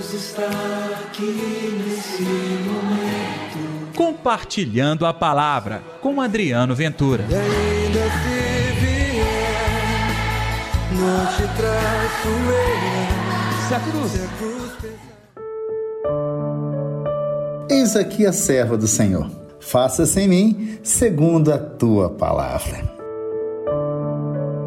Deus está aqui nesse momento. Compartilhando a palavra com Adriano Ventura. E ainda se vier, não te traço eu. Se a cruz. Se a cruz pesar. Eis aqui a serva do Senhor. Faça-se em mim segundo a tua palavra.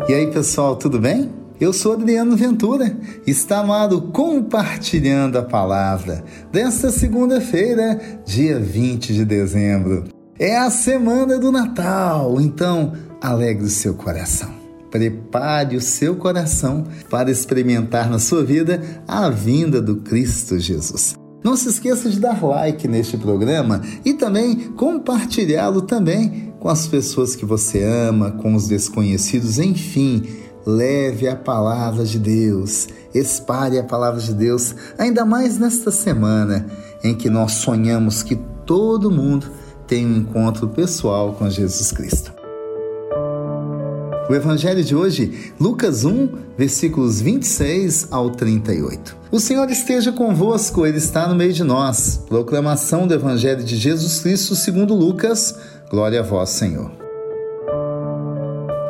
E aí, pessoal, tudo bem? Eu sou Adriano Ventura, está amado compartilhando a palavra desta segunda-feira, dia 20 de dezembro. É a semana do Natal, então alegre o seu coração. Prepare o seu coração para experimentar na sua vida a vinda do Cristo Jesus. Não se esqueça de dar like neste programa e também compartilhá-lo também com as pessoas que você ama, com os desconhecidos, enfim, leve a palavra de Deus, espalhe a palavra de Deus, ainda mais nesta semana em que nós sonhamos que todo mundo tem um encontro pessoal com Jesus Cristo. O evangelho de hoje, Lucas 1, versículos 26 ao 38. O Senhor esteja convosco, ele está no meio de nós. Proclamação do evangelho de Jesus Cristo, segundo Lucas. Glória a vós, Senhor.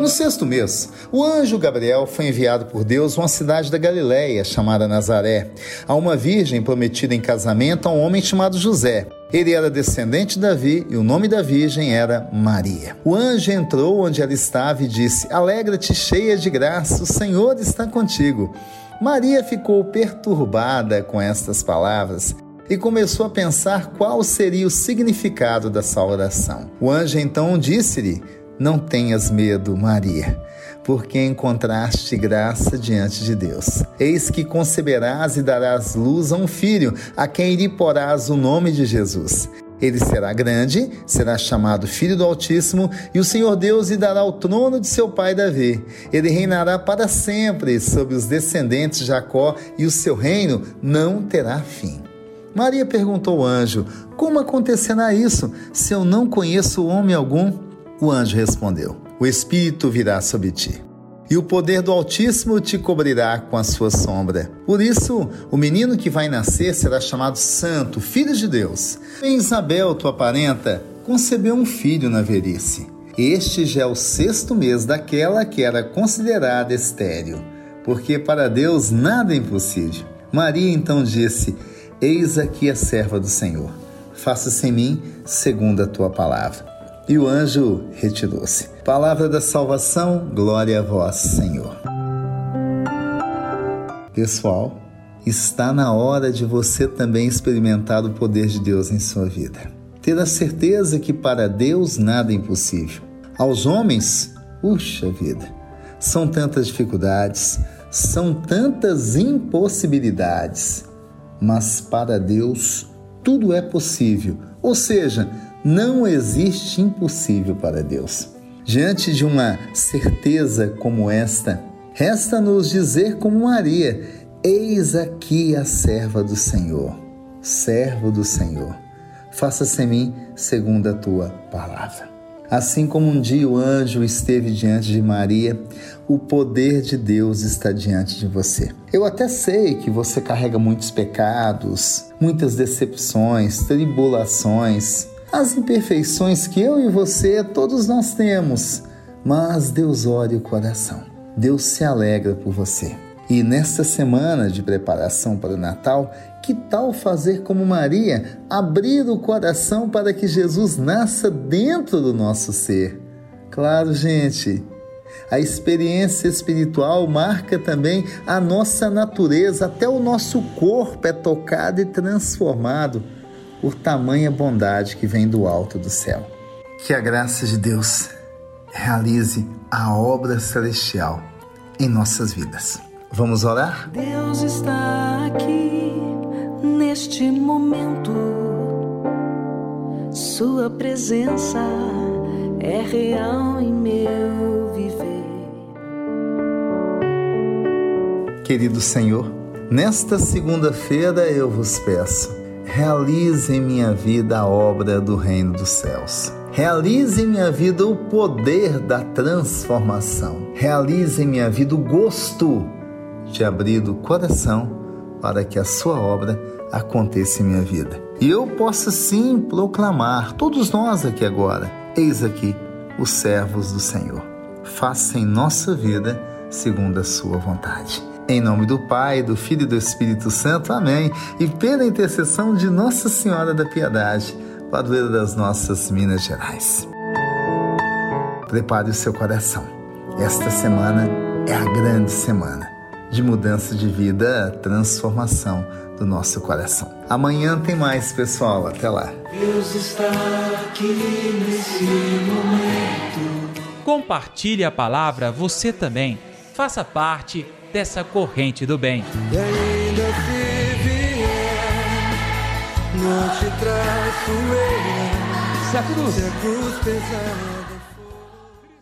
No sexto mês, o anjo Gabriel foi enviado por Deus a uma cidade da Galiléia chamada Nazaré, a uma virgem prometida em casamento a um homem chamado José. Ele era descendente de Davi e o nome da virgem era Maria. O anjo entrou onde ela estava e disse: Alegra-te, cheia de graça, o Senhor está contigo. Maria ficou perturbada com estas palavras e começou a pensar qual seria o significado dessa oração. O anjo então disse-lhe: Não tenhas medo, Maria, porque encontraste graça diante de Deus. Eis que conceberás e darás luz a um filho, a quem lhe porás o nome de Jesus. Ele será grande, será chamado Filho do Altíssimo, e o Senhor Deus lhe dará o trono de seu pai Davi. Ele reinará para sempre sobre os descendentes de Jacó, e o seu reino não terá fim. Maria perguntou ao anjo: Como acontecerá isso, se eu não conheço homem algum? O anjo respondeu: O Espírito virá sobre ti e o poder do Altíssimo te cobrirá com a sua sombra. Por isso, o menino que vai nascer será chamado Santo, Filho de Deus. Em Isabel, tua parenta, concebeu um filho na velhice. Este já é o sexto mês daquela que era considerada estéril, porque para Deus nada é impossível. Maria então disse: Eis aqui a serva do Senhor. Faça-se em mim segundo a tua palavra. E o anjo retirou-se. Palavra da salvação, glória a vós, Senhor. Pessoal, está na hora de você também experimentar o poder de Deus em sua vida. Ter a certeza que para Deus nada é impossível. Aos homens, puxa vida, são tantas dificuldades, são tantas impossibilidades, mas para Deus tudo é possível. Ou seja, não existe impossível para Deus. Diante de uma certeza como esta, resta-nos dizer como Maria: Eis aqui a serva do Senhor, servo do Senhor. Faça-se em mim segundo a tua palavra. Assim como um dia o anjo esteve diante de Maria, o poder de Deus está diante de você. Eu até sei que você carrega muitos pecados, muitas decepções, tribulações, as imperfeições que eu e você, todos nós temos, mas Deus olha o coração. Deus se alegra por você. E nesta semana de preparação para o Natal, que tal fazer como Maria, abrir o coração para que Jesus nasça dentro do nosso ser? Claro, gente. A experiência espiritual marca também a nossa natureza, até o nosso corpo é tocado e transformado por tamanha bondade que vem do alto do céu. Que a graça de Deus realize a obra celestial em nossas vidas. Vamos orar? Deus está aqui neste momento. Sua presença é real em meu viver. Querido Senhor, nesta segunda-feira eu vos peço, realize em minha vida a obra do reino dos céus. Realize em minha vida o poder da transformação. Realize em minha vida o gosto de abrir o coração para que a sua obra aconteça em minha vida. E eu possa sim proclamar, todos nós aqui agora, eis aqui os servos do Senhor. Faça em nossa vida segundo a sua vontade. Em nome do Pai, do Filho e do Espírito Santo. Amém. E pela intercessão de Nossa Senhora da Piedade, padroeira das nossas Minas Gerais. Prepare o seu coração. Esta semana é a grande semana de mudança de vida, transformação do nosso coração. Amanhã tem mais, pessoal. Até lá. Deus está aqui nesse momento. Compartilhe a palavra você também. Faça parte dessa corrente do bem. E ainda se vier, não te traço. Se a cruz Se a cruz pesar.